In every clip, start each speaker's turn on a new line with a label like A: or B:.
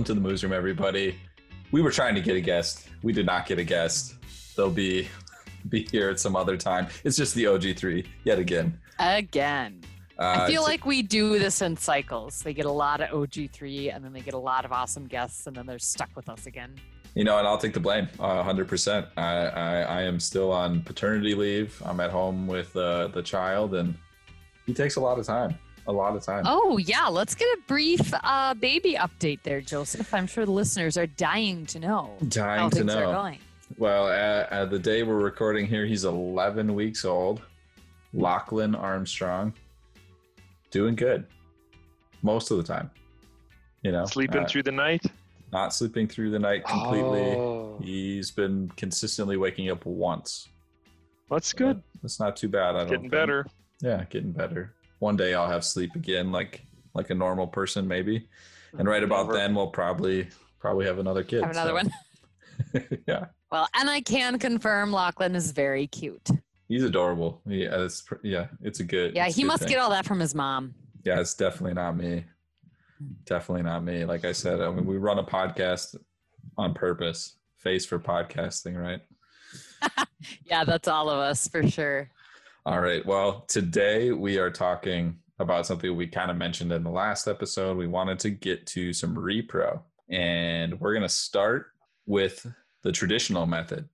A: welcome to the Moos Room, everybody. We were trying to get a guest. We did not get a guest. They'll be be here at some other time. It's just the OG3 yet again.
B: Again.
A: Uh,
B: I feel like we do this in cycles. They get a lot of OG3 and then they get a lot of awesome guests and then they're stuck with us again.
A: you know, and I'll take the blame. Uh, 100%. I, I I am still on paternity leave. I'm at home with uh, the child, and he takes a lot of time. A lot of time.
B: Oh, yeah. Let's get a brief uh, baby update there, Joseph. I'm sure the listeners are dying to know how
A: Dying to
B: things are
A: know.
B: going.
A: Well, at, at the day we're recording here, he's 11 weeks old. Lachlan Armstrong, doing good most of the time. You know,
C: Sleeping
A: uh,
C: through the night.
A: not sleeping through the night completely.
C: Oh,
A: He's been consistently waking up once.
C: that's good.
A: That's not too bad. I don't
C: Getting
A: think.
C: better.
A: Yeah, getting better. One day I'll have sleep again, like like a normal person, maybe. And right about
C: Never.
A: then, we'll probably probably have another kid.
B: Have another
A: so-
B: one.
A: yeah,
B: Well, and I can confirm Lachlan is very cute.
A: he's adorable. Yeah, uh, it's yeah, it's a good.
B: Yeah, he
A: good
B: must
A: thing.
B: get all that from his mom.
A: Yeah, it's definitely not me. Definitely not me. Like I said, I mean, we run a podcast on purpose, face for podcasting, right?
B: Yeah, that's all of us for sure.
A: All right. Well, today we are talking about something we kind of mentioned in the last episode. We wanted to get to some repro, and we're going to start with the traditional method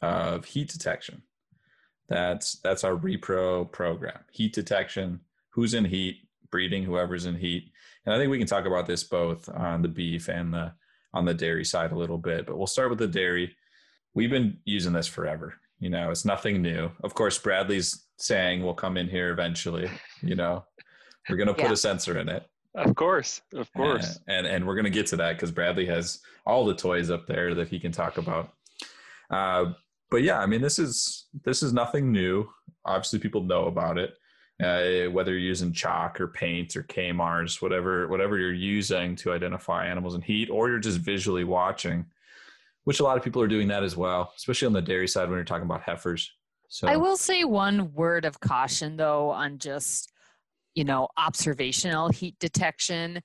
A: of heat detection. That's that's our repro program. Heat detection, who's in heat, breeding whoever's in heat. And I think we can talk about this both on the beef and the on the dairy side a little bit, but we'll start with the dairy. We've been using this forever. You know, it's nothing new. Of course, Bradley's saying will come in here eventually. You know, we're going to put
B: Yeah.
A: a sensor in it.
C: Of course. Of course.
A: And and we're gonna get to that because Bradley has all the toys up there that he can talk about. Uh, but yeah, I mean, this is this is nothing new. Obviously, people know about it. Uh, whether you're using chalk or paint or Kamars, whatever whatever you're using to identify animals in heat, or you're just visually watching, which a lot of people are doing that as well, especially on the dairy side when you're talking about heifers. So
B: I will say one word of caution though on just, you know, observational heat detection.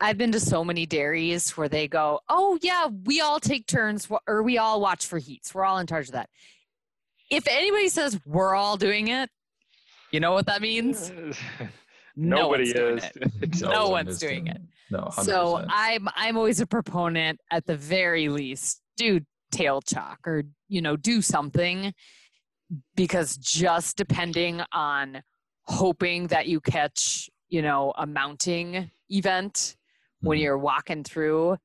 B: I've been to so many dairies where they go, "Oh yeah, we all take turns or we all watch for heats. We're all in charge of that." If anybody says we're all doing it, you know what that means? No
C: Nobody
B: doing
C: is.
A: no
B: no one's doing it.
A: No, 100%.
B: So I'm I'm always a proponent at the very least do tail chalk or you know do something because just depending on hoping that you catch you know a mounting event when
A: Mhm.
B: you're walking through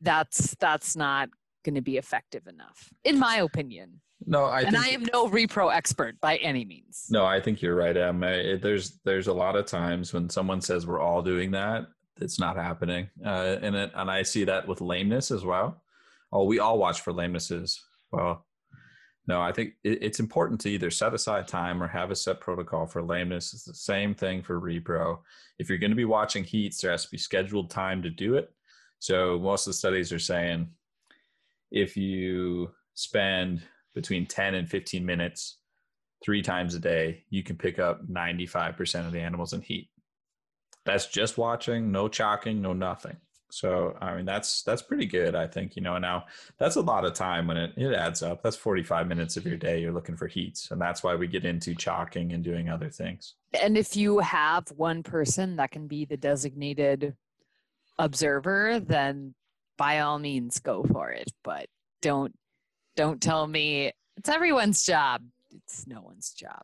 B: that's that's not going to be effective enough in my opinion
A: no, I
B: and i am no repro expert by any means
A: No, I think you're right, Em. There's there's a lot of times when someone says we're all doing that, it's not happening, uh, and it, and I see that with lameness as well. Oh, we all watch for lamenesses. Well, no, I think it's important to either set aside time or have a set protocol for lameness. It's the same thing for repro. If you're going to be watching heats, there has to be scheduled time to do it. So most of the studies are saying if you spend between 10 and 15 minutes three times a day, you can pick up 95% of the animals in heat. That's just watching, no chalking, no nothing. So I mean that's that's pretty good, I think. You know, now that's a lot of time when it, it adds up. That's 45 minutes of your mm-hmm. day you're looking for heats. And that's why we get into chalking and doing other things.
B: and if you have one person that can be the designated observer then by all means go for it but don't don't tell me it's everyone's job it's no one's job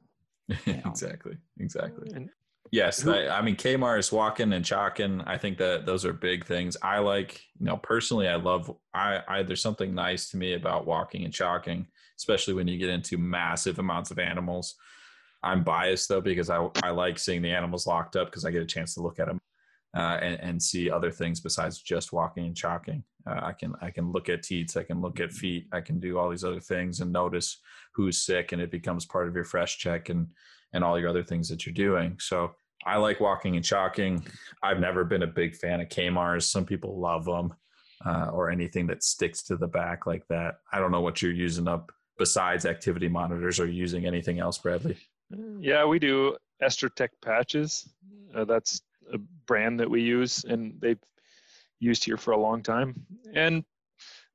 B: Yeah.
A: exactly. Exactly.
C: And
A: Yes,
C: Who-
A: I, I mean Kmart is walking and chalking. I think that those are big things. I like, you know, personally, I love. I, I there's something nice to me about walking and chalking, especially when you get into massive amounts of animals. I'm biased though because I I like seeing the animals locked up because I get a chance to look at them uh, and and see other things besides just walking and chalking. Uh, I can I can look at teats, I can look at feet, I can do all these other things and notice who's sick, and it becomes part of your fresh check and and all your other things that you're doing. So I like walking and chalking. I've never been a big fan of Kamars. Some people love them uh, or anything that sticks to the back like that. I don't know what you're using up besides activity monitors. You using anything else, Bradley?
C: Yeah, we do Estrotect patches. Uh, that's a brand that we use, and they've used here for a long time. And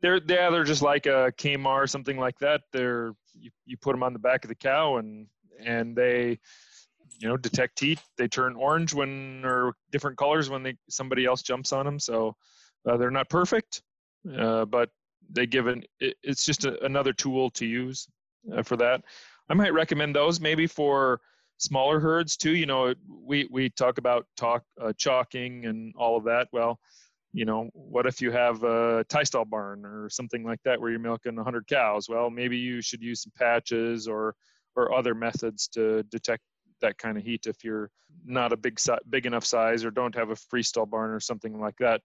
C: they're yeah, they're just like a Kamar or something like that. They're you, you put them on the back of the cow and and they you know detect heat. They turn orange when or different colors when they somebody else jumps on them. So uh, they're not perfect, uh, but they give an it, it's just a, another tool to use uh, for that. I might recommend those maybe for smaller herds too. You know, we we talk about talk uh, chalking and all of that. Well, you know, what if you have a tie stall barn or something like that where you're milking 100 cows? Well, maybe you should use some patches or or other methods to detect that kind of heat if you're not a big big enough size or don't have a freestall barn or something like that.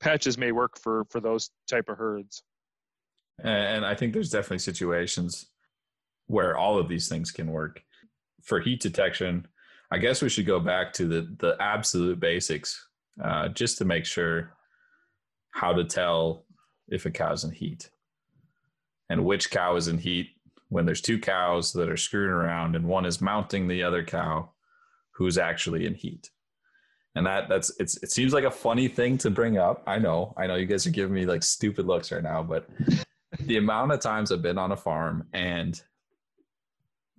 C: Patches may work for for those type of herds.
A: And I think there's definitely situations where all of these things can work. For heat detection, I guess we should go back to the the absolute basics, uh, just to make sure how to tell if a cow's in heat and which cow is in heat when there's two cows that are screwing around and one is mounting the other cow who's actually in heat. And that that's it's it seems like a funny thing to bring up. I know i know you guys are giving me like stupid looks right now but the amount of times i've been on a farm and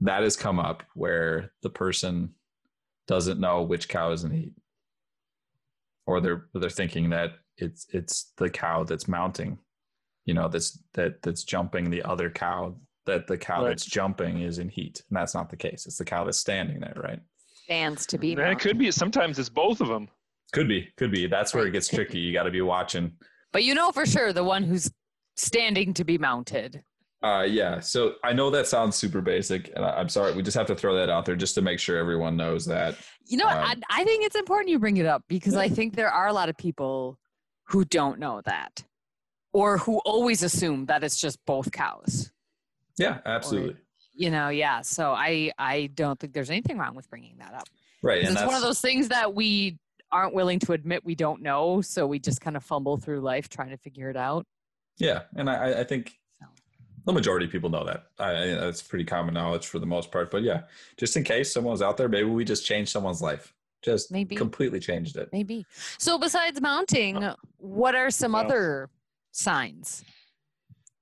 A: that has come up where the person doesn't know which cow is in heat. Or they're they're thinking that it's it's the cow that's mounting you know that's that that's jumping the other cow that the cow right. that's jumping is in heat and that's not the case it's the cow that's standing there right
B: stands to be
C: yeah, it could be sometimes it's both of them
A: could be could be that's where it gets tricky you got to be watching
B: but you know for sure the one who's standing to be mounted
A: uh, yeah. So I know that sounds super basic, and I, am sorry. We just have to throw that out there just to make sure everyone knows that.
B: You know, um, I, I think it's important you bring it up because I think there are a lot of people who don't know that, or who always assume that it's just both cows.
A: Yeah, absolutely. Or,
B: you know, yeah. So I I don't think there's anything wrong with bringing that up.
A: Right.
B: And it's one of those things that we aren't willing to admit we don't know, so we just kind of fumble through life trying to figure it out.
A: Yeah, and I, I think the majority of people know that. I, that's pretty common knowledge for the most part. But yeah, just in case someone's out there, maybe we just changed someone's life. Just maybe completely changed it.
B: Maybe. So besides mounting, what are some other signs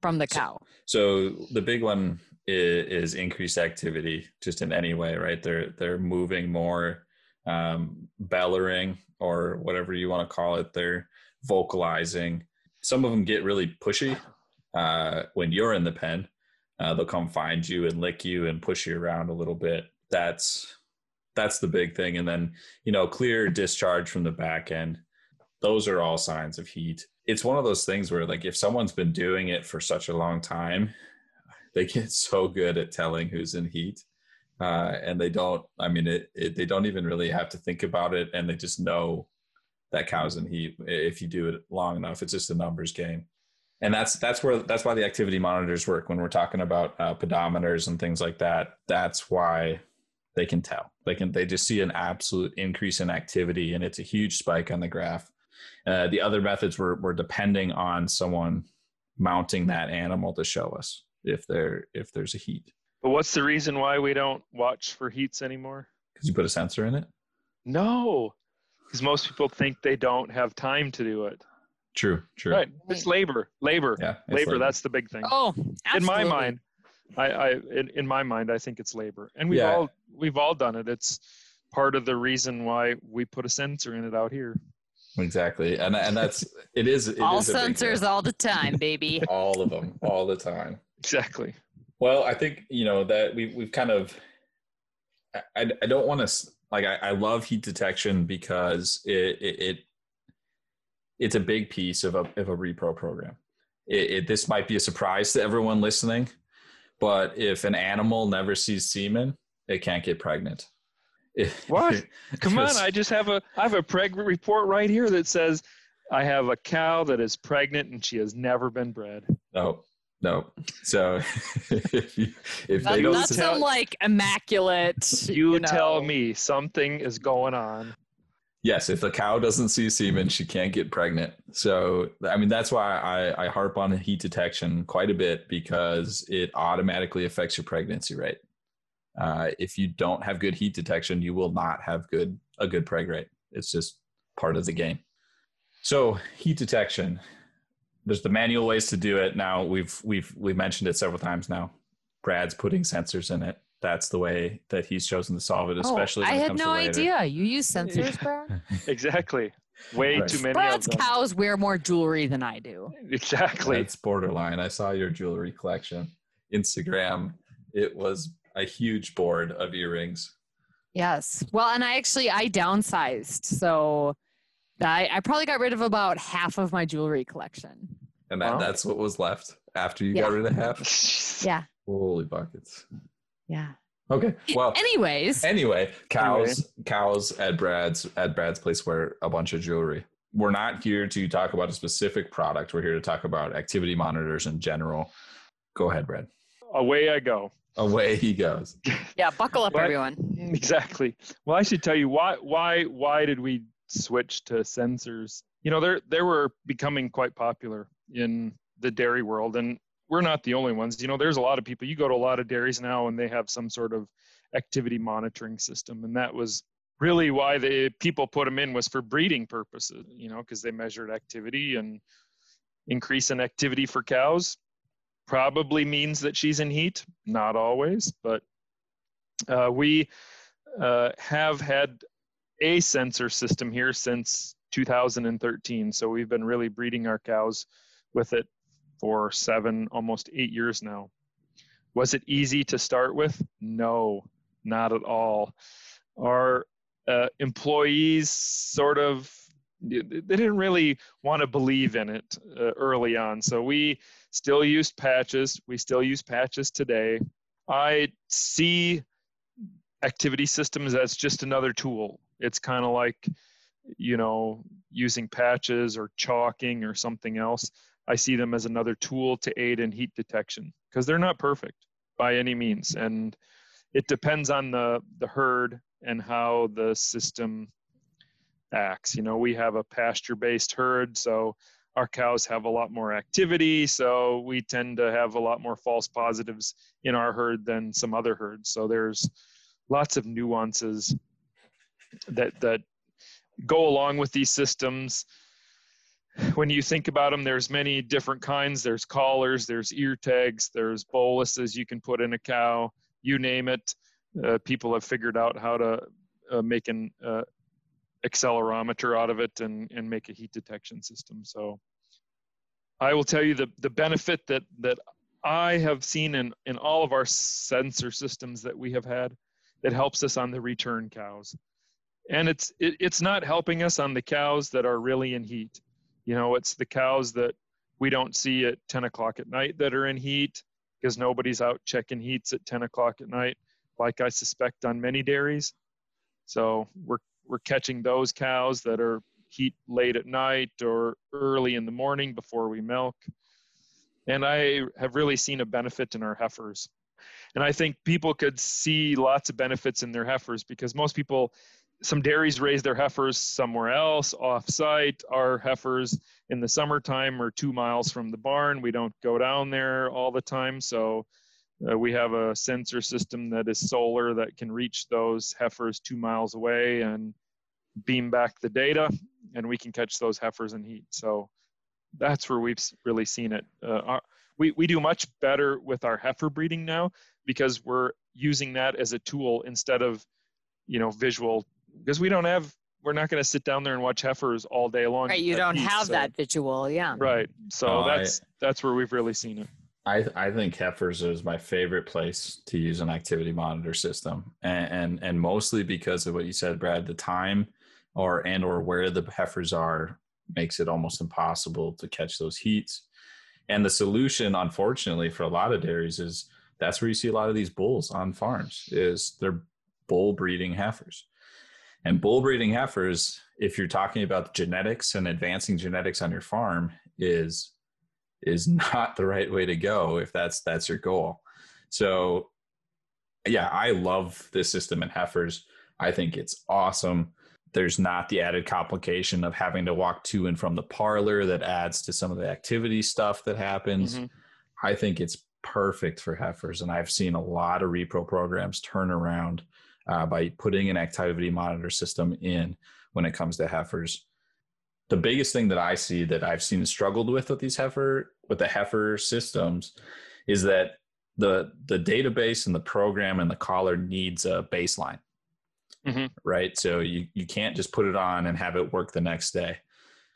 B: from the cow?
A: So, so the big one is, is, increased activity, just in any way, right? They're they're moving more, um, bellowing or whatever you want to call it. They're vocalizing. Some of them get really pushy uh, when you're in the pen. Uh, they'll come find you and lick you and push you around a little bit. That's that's the big thing. And then you know, clear discharge from the back end. Those are all signs of heat. It's one of those things where, like, if someone's been doing it for such a long time, they get so good at telling who's in heat. Uh, and they don't i mean it, it, they don't even really have to think about it and they just know that cow's in heat if you do it long enough. It's just a numbers game. And that's that's where that's why the activity monitors work when we're talking about uh, pedometers and things like that. That's why they can tell. They can they just see an absolute increase in activity and it's a huge spike on the graph uh, the other methods were, were depending on someone mounting that animal to show us if there if there's a heat
C: but what's the reason why we don't watch for heats anymore
A: because you put a sensor in it
C: no because most people think they don't have time to do it
A: True, true.
C: Right. It's labor. Labor. Yeah. Labor, labor, That's the big thing.
B: Oh, absolutely.
C: In my mind, I, I in, in my mind, I think it's labor. And we've yeah. all we've all done it. It's part of the reason why we put a sensor in it out here.
A: Exactly. And and that's it is it
B: all
A: is
B: sensors all the time, baby.
A: all of them, all the time.
C: Exactly.
A: Well, I think, you know, that we we've kind of I, I don't want to like I, I love heat detection because it, it, it it's a big piece of a, of a repro program. It, it, this might be a surprise to everyone listening, but if an animal never sees semen, it can't get pregnant.
C: What? Come on! I just have a I have a preg report right here that says I have a cow that is pregnant and she has never been bred.
A: No, no. So if, you, if
B: they don't, not some like immaculate.
C: You, you know. tell me something is going on
A: yes, if the cow doesn't see semen, she can't get pregnant. So, I mean, that's why I, I harp on heat detection quite a bit because it automatically affects your pregnancy rate. Uh, if you don't have good heat detection, you will not have good a good preg rate. It's just part of the game. So heat detection. There's the manual ways to do it. Now we've we've we've mentioned it several times now. Brad's putting sensors in it. That's the way that he's chosen to solve it, especially.
B: oh,
A: when
B: I
A: it
B: had
A: comes
B: no
A: later.
B: idea. You use sensors, Brad?
C: Exactly. Way
A: Right.
C: too many
B: Brad's
C: of them.
B: cows wear more jewelry than I do.
C: Exactly.
A: It's borderline. I saw your jewelry collection, Instagram. It was a huge board of earrings.
B: Yes. Well, and I actually I downsized, so I I probably got rid of about half of my jewelry collection.
A: And that,
C: Wow.
A: that's what was left after you
B: Yeah.
A: got rid of half.
B: Yeah.
A: Holy buckets.
B: Yeah.
A: Okay. Well,
B: Anyways,
A: anyway, cows, cows at Brad's at Brad's place wear a bunch of jewelry. We're not here to talk about a specific product. We're here to talk about activity monitors in general. Go ahead, Brad.
C: Away I go.
A: Away he goes.
B: yeah, buckle up,
C: What?
B: everyone.
C: Exactly. Well, I should tell you why why why did we switch to sensors? You know, they're they were becoming quite popular in the dairy world and we're not the only ones. You know, there's a lot of people. You go to a lot of dairies now and they have some sort of activity monitoring system and that was really why the people put them in was for breeding purposes, you know, because they measured activity and increase in activity for cows probably means that she's in heat. Not always, but uh, we uh, have had a sensor system here since 2013. So we've been really breeding our cows with it for seven, almost eight years now. Was it easy to start with? No, not at all. Our uh, employees sort of they didn't really want to believe in it uh, early on. So we still used patches. We still use patches today. I see activity systems as just another tool. It's kind of like, you know, using patches or chalking or something else. I see them as another tool to aid in heat detection because they're not perfect by any means. And it depends on the, the herd and how the system acts. You know, we have a pasture based herd, so our cows have a lot more activity, so we tend to have a lot more false positives in our herd than some other herds. So there's lots of nuances that that go along with these systems. When you think about them, there's many different kinds. There's collars, there's ear tags, there's boluses you can put in a cow. You name it. Uh, people have figured out how to uh, make an uh, accelerometer out of it and, and make a heat detection system. So I will tell you the, the benefit that, that I have seen in, in all of our sensor systems that we have had that helps us on the return cows. And it's, it, it's not helping us on the cows that are really in heat. You know, it's the cows that we don't see at 10 o'clock at night that are in heat because nobody's out checking heats at 10 o'clock at night, like I suspect on many dairies. So we're we're catching those cows that are heat late at night or early in the morning before we milk. And I have really seen a benefit in our heifers. And I think people could see lots of benefits in their heifers because most people, some dairies raise their heifers somewhere else off site. Our heifers in the summertime are two miles from the barn. We don't go down there all the time. So uh, we have a sensor system that is solar that can reach those heifers two miles away and beam back the data, and we can catch those heifers in heat. So that's where we've really seen it. Uh, our, we, we do much better with our heifer breeding now because we're using that as a tool instead of, you know, visual, because we don't have, we're not going to sit down there and watch heifers all day long.
B: Right, you don't
C: heat,
B: have
C: so-
B: that visual, yeah.
C: Right. So
A: No, I-
C: that's that's where we've really seen it.
A: I I think heifers is my favorite place to use an activity monitor system, and and, and mostly because of what you said, Brad. The time, or and or where the heifers are, makes it almost impossible to catch those heats. And the solution, unfortunately, for a lot of dairies is that's where you see a lot of these bulls on farms is they're bull breeding heifers. And bull breeding heifers, if you're talking about genetics and advancing genetics on your farm, is is not the right way to go if that's that's your goal. So yeah, I love this system in heifers. I think it's awesome. There's not the added complication of having to walk to and from the parlor that adds to some of the activity stuff that happens.
C: Mhm.
A: I think it's perfect for heifers, and I've seen a lot of repro programs turn around uh, by putting an activity monitor system in when it comes to heifers. The biggest thing that I see that I've seen struggled with with these heifer with the heifer systems is that the the database and the program and the collar needs a baseline. Mm-hmm. Right. So you, you can't just put it on and have it work the next day.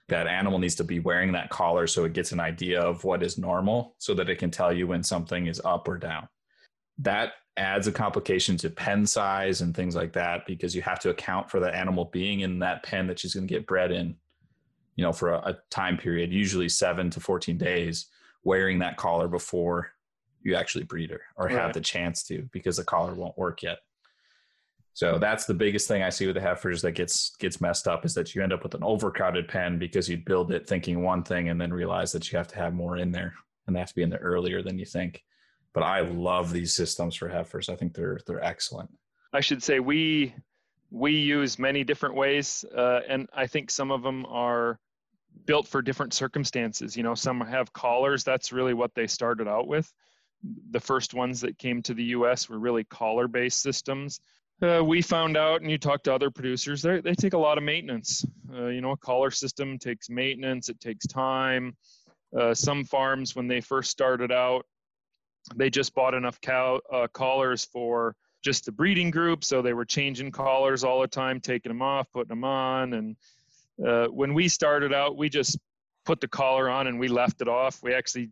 A: That animal needs to be wearing that collar so it gets an idea of what is normal so that it can tell you when something is up or down. That adds a complication to pen size and things like that because you have to account for the animal being in that pen that she's going to get bred in you know for a, a, time period usually 7 to 14 days wearing that collar before you actually breed her or right. have the chance to because the collar won't work yet so that's the biggest thing i see with the heifers that gets gets messed up is that you end up with an overcrowded pen because you build it thinking one thing and then realize that you have to have more in there and they have to be in there earlier than you think but I love these systems for heifers. I think they're they're excellent.
C: I should say we we use many different ways, uh, and I think some of them are built for different circumstances. You know, some have collars. That's really what they started out with. The first ones that came to the U.S. were really collar-based systems. Uh, we found out, and you talk to other producers, they they take a lot of maintenance. Uh, you know, a collar system takes maintenance. It takes time. Uh, some farms, when they first started out, they just bought enough cow uh, collars for just the breeding group, so they were changing collars all the time, taking them off, putting them on. And uh, when we started out, we just put the collar on and we left it off. We actually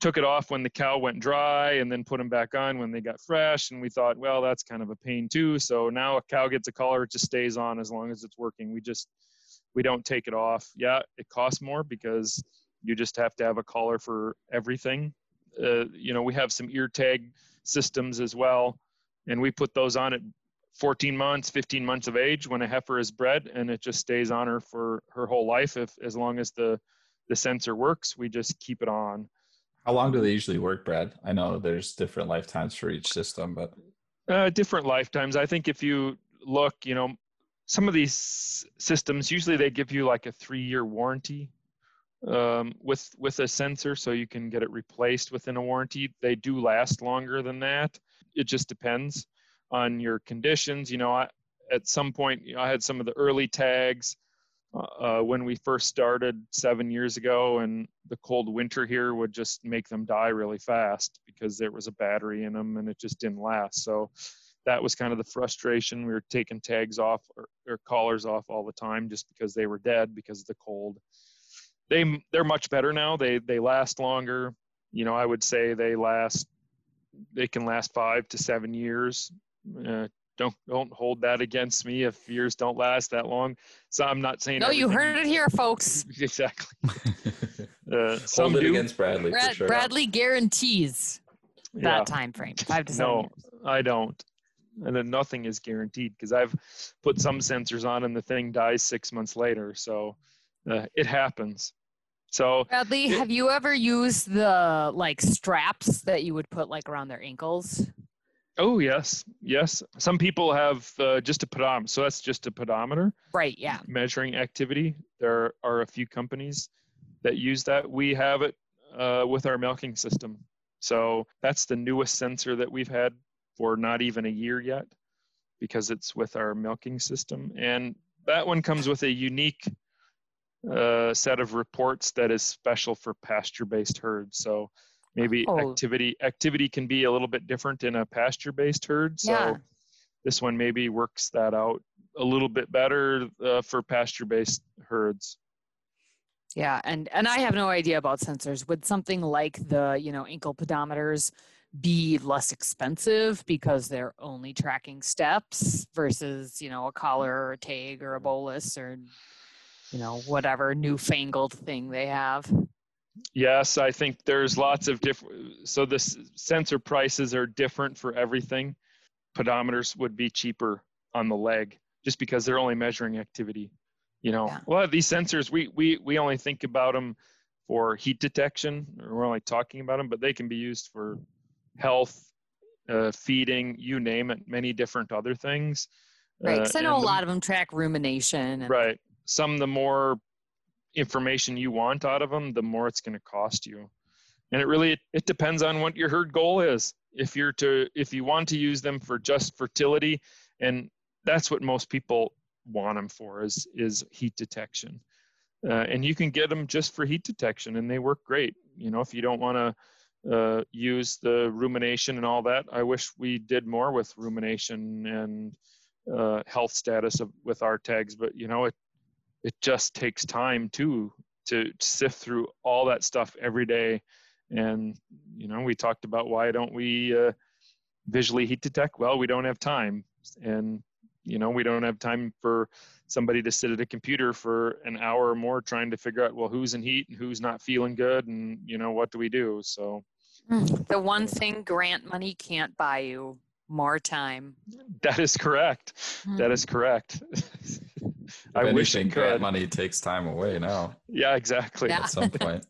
C: took it off when the cow went dry and then put them back on when they got fresh. And we thought, well, that's kind of a pain too. So now a cow gets a collar, it just stays on as long as it's working. We just we don't take it off. Yeah, it costs more because you just have to have a collar for everything uh, you know, we have some ear tag systems as well, and we put those on at 14 months, 15 months of age when a heifer is bred, and it just stays on her for her whole life. If as long as the the sensor works, we just keep it on.
A: How long do they usually work, Brad? I know there's different lifetimes for each system, but
C: uh, different lifetimes. I think if you look, you know, some of these systems usually they give you like a three year warranty um, with with a sensor, so you can get it replaced within a warranty. They do last longer than that. It just depends on your conditions. You know, I, at some point, you know, I had some of the early tags uh, uh, when we first started seven years ago, and the cold winter here would just make them die really fast because there was a battery in them and it just didn't last. So that was kind of the frustration. We were taking tags off or, or collars off all the time just because they were dead because of the cold they they're much better now. They they last longer. You know, I would say they last they can last five to seven years. Uh, don't don't hold that against me if years don't last that long. So I'm not saying.
B: No, everything. you heard it here, folks.
C: exactly.
A: uh, some hold it do. against Bradley. Brad, sure.
B: Bradley guarantees that yeah. time frame, five to seven. No, years.
C: I don't. And then nothing is guaranteed because I've put some sensors on and the thing dies six months later. So uh, it happens. So
B: Bradley, it, have you ever used the like straps that you would put like around their ankles?
C: Oh yes, yes. Some people have uh, just a pedometer, so that's just a pedometer.
B: Right. Yeah.
C: Measuring activity. There are a few companies that use that. We have it uh, with our milking system. So that's the newest sensor that we've had for not even a year yet, because it's with our milking system, and that one comes with a unique a set of reports that is special for pasture-based herds. So maybe oh. activity activity can be a little bit different in a pasture-based herd. So yeah. this one maybe works that out a little bit better uh, for pasture-based herds.
B: Yeah, and and I have no idea about sensors. Would something like the you know ankle pedometers be less expensive because they're only tracking steps versus you know a collar or a tag or a bolus or you know whatever newfangled thing they have
C: yes i think there's lots of different so the sensor prices are different for everything. Pedometers would be cheaper on the leg just because they're only measuring activity you know. Yeah. well these sensors we we we only think about them for heat detection we're only talking about them but they can be used for health uh, feeding you name it many different other things.
B: Right because uh, i know a the, lot of them track rumination
C: and, right. Some the more information you want out of them, the more it's going to cost you. And it really it depends on what your herd goal is. If you're to if you want to use them for just fertility, and that's what most people want them for is is heat detection. uh, and you can get them just for heat detection, and they work great. You know, if you don't want to uh, use the rumination and all that, I wish we did more with rumination and uh, health status of, with our tags. But you know, it it just takes time too to sift through all that stuff every day. And you know, we talked about why don't we uh, visually heat detect? Well, we don't have time, and you know, we don't have time for somebody to sit at a computer for an hour or more trying to figure out well who's in heat and who's not feeling good and you know what do we do so
B: hmm. the one thing grant money can't buy you more time
C: that is correct that is hmm. correct
A: i wish it could. grant money takes time away now
C: yeah exactly
A: yeah. at some point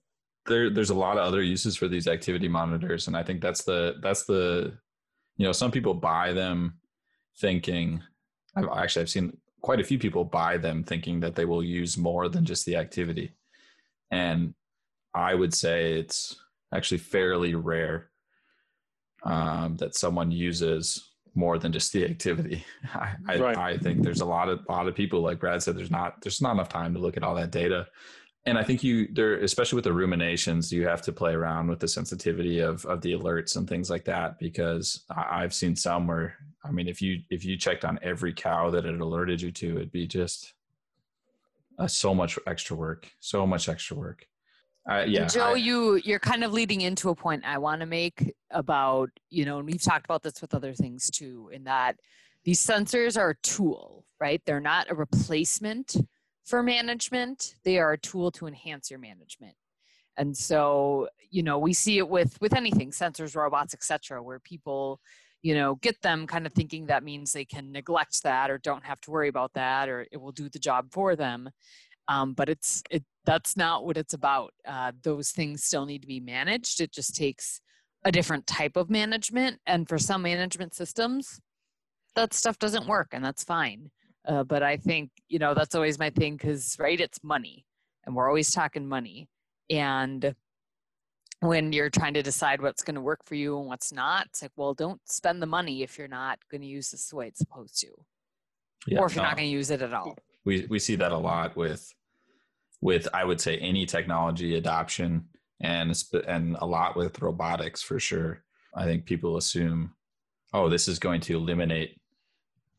A: there there's a lot of other uses for these activity monitors and i think that's the that's the you know some people buy them thinking I've actually I've seen quite a few people buy them thinking that they will use more than just the activity. And I would say it's actually fairly rare um, that someone uses more than just the activity. I, right. I, I, think there's a lot of lot of people, like Brad said, there's not there's not enough time to look at all that data and I think you there, especially with the ruminations, you have to play around with the sensitivity of of the alerts and things like that because I've seen some where I mean, if you if you checked on every cow that it alerted you to, it'd be just uh, so much extra work, so much extra work. Uh, yeah,
B: Joe, I, you you're kind of leading into a point I want to make about you know, and we've talked about this with other things too, in that these sensors are a tool, right? They're not a replacement for management. They are a tool to enhance your management. And so you know we see it with with anything sensors robots etc where people you know get them kind of thinking that means they can neglect that or don't have to worry about that or it will do the job for them. Um, but it's it that's not what it's about uh, those things still need to be managed it just takes a different type of management and for some management systems that stuff doesn't work and that's fine uh, but I think, you know, that's always my thing because, right, it's money and we're always talking money. And when you're trying to decide what's going to work for you and what's not, it's like, well, don't spend the money if you're not going to use this the way it's supposed to, yeah, or if you're no. not going to use it at all.
A: We we see that a lot with with I would say any technology adoption and and a lot with robotics for sure. I think people assume, oh, this is going to eliminate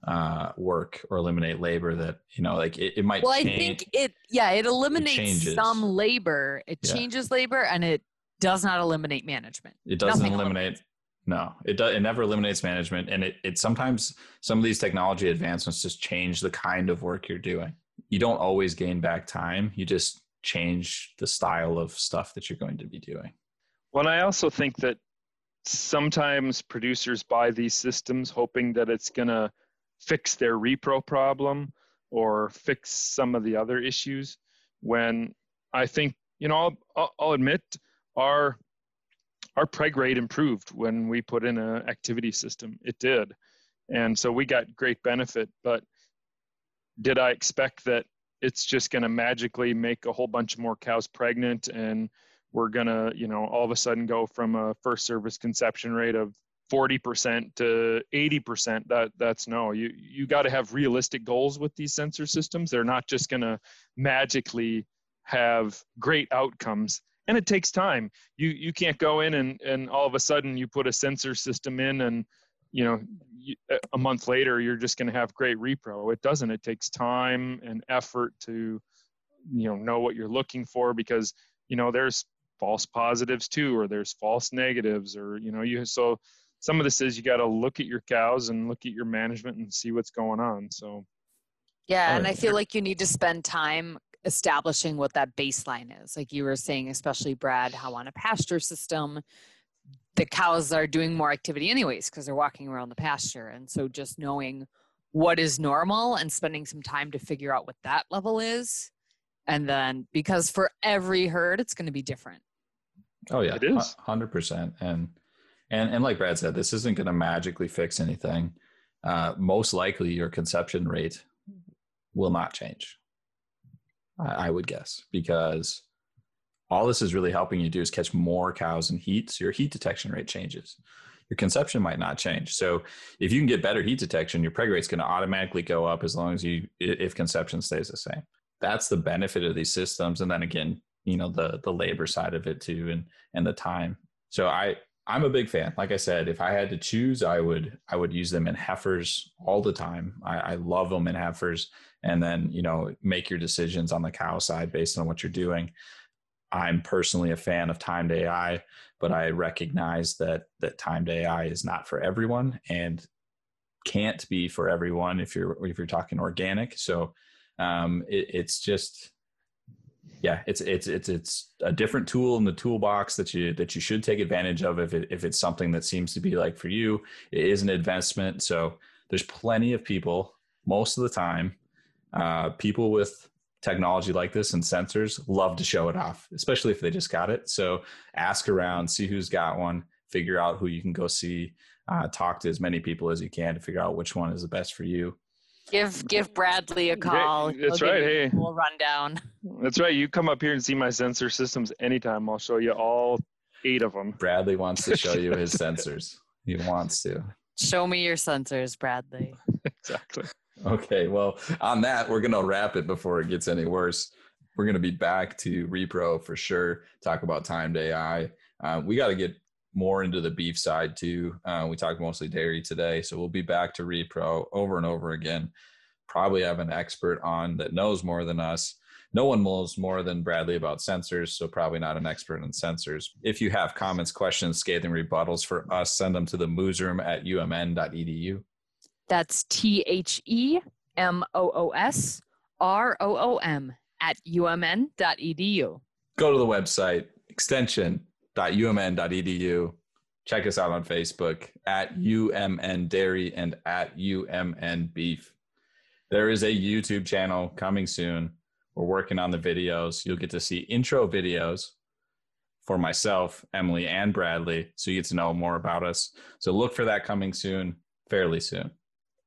A: uh, work or eliminate labor that you know like it, it might
B: well change. i think it yeah it eliminates it some labor it yeah. changes labor and it does not eliminate management
A: it doesn't Nothing eliminate no it does it never eliminates management and it, it sometimes some of these technology advancements just change the kind of work you're doing you don't always gain back time you just change the style of stuff that you're going to be doing
C: well i also think that sometimes producers buy these systems hoping that it's going to fix their repro problem or fix some of the other issues when I think, you know, I'll, I'll admit our our preg rate improved when we put in an activity system. It did. And so we got great benefit. But did I expect that it's just going to magically make a whole bunch more cows pregnant and we're going to, you know, all of a sudden go from a first service conception rate of 40% to 80% that that's no. You you got to have realistic goals with these sensor systems. They're not just going to magically have great outcomes. And it takes time. You you can't go in and and all of a sudden you put a sensor system in and you know a month later you're just going to have great repro it doesn't it takes time and effort to you know know what you're looking for because you know there's false positives too or there's false negatives or you know you so some of this is you got to look at your cows and look at your management and see what's going on. So,
B: yeah, and I feel like you need to spend time establishing what that baseline is. Like you were saying, especially Brad, how on a pasture system, the cows are doing more activity anyways because they're walking around the pasture. And so just knowing what is normal and spending some time to figure out what that level is. And then because for every herd, it's going to be different.
A: Oh, yeah. It is. 100%. And and and like Brad said, this isn't going to magically fix anything. Uh, most likely, your conception rate will not change. I, I would guess because all this is really helping you do is catch more cows in heat, so your heat detection rate changes. Your conception might not change. So if you can get better heat detection, your preg rate is going to automatically go up as long as you if conception stays the same. that's the benefit of these systems. And then again, you know, the the labor side of it too and and the time. So I I'm a big fan. Like I said, if I had to choose, I would I would use them in heifers all the time. I, I love them in heifers, and then you know make your decisions on the cow side based on what you're doing. I'm personally a fan of timed AI, but I recognize that that timed AI is not for everyone and can't be for everyone if you're if you're talking organic. So um, it, it's just yeah, it's it's it's it's a different tool in the toolbox that you that you should take advantage of if it, if it's something that seems to be like for you. It is an investment, so there's plenty of people most of the time, uh, people with technology like this and sensors love to show it off, especially if they just got it. So ask around, see who's got one, figure out who you can go see, uh, talk to as many people as you can to figure out which one is the best for you.
B: Give give Bradley a call.
C: That's He'll right. Hey,
B: we'll run down.
C: That's right. You come up here and see my sensor systems anytime. I'll show you all eight of them.
A: Bradley wants to show you his sensors. He wants to.
B: Show me your sensors, Bradley.
C: exactly.
A: Okay. Well, on that, we're gonna wrap it before it gets any worse. We're gonna be back to repro for sure. Talk about timed AI. Uh, we got to get more into the beef side too. Uh, we talked mostly dairy today, so we'll be back to repro over and over again. Probably have an expert on that knows more than us. No one knows more than Bradley about sensors, so probably not an expert in sensors. If you have comments, questions, scathing rebuttals for us, send them to the moosroom at umn.edu.
B: That's T H E M O O S R O O M at umn.edu.
A: Go to the website, extension.umn.edu. Check us out on Facebook at UMN Dairy and at UMN Beef. There is a YouTube channel coming soon. We're working on the videos. You'll get to see intro videos for myself, Emily, and Bradley. So you get to know more about us. So look for that coming soon, fairly soon.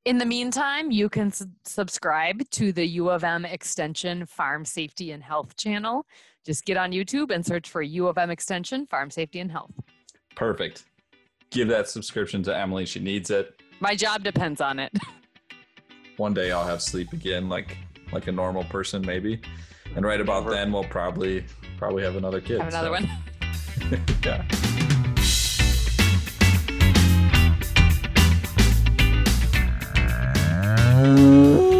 B: In the meantime, you can subscribe to the U of M Extension Farm Safety and Health channel. Just get on YouTube and search for U of M Extension Farm Safety and Health.
A: Perfect. Give that subscription to Emily. She needs it.
B: My job depends on it.
A: One day I'll have sleep again, like like a normal person, maybe. And right about then, we'll probably probably have another kid.
B: Have another so.
A: one. yeah. Hmm.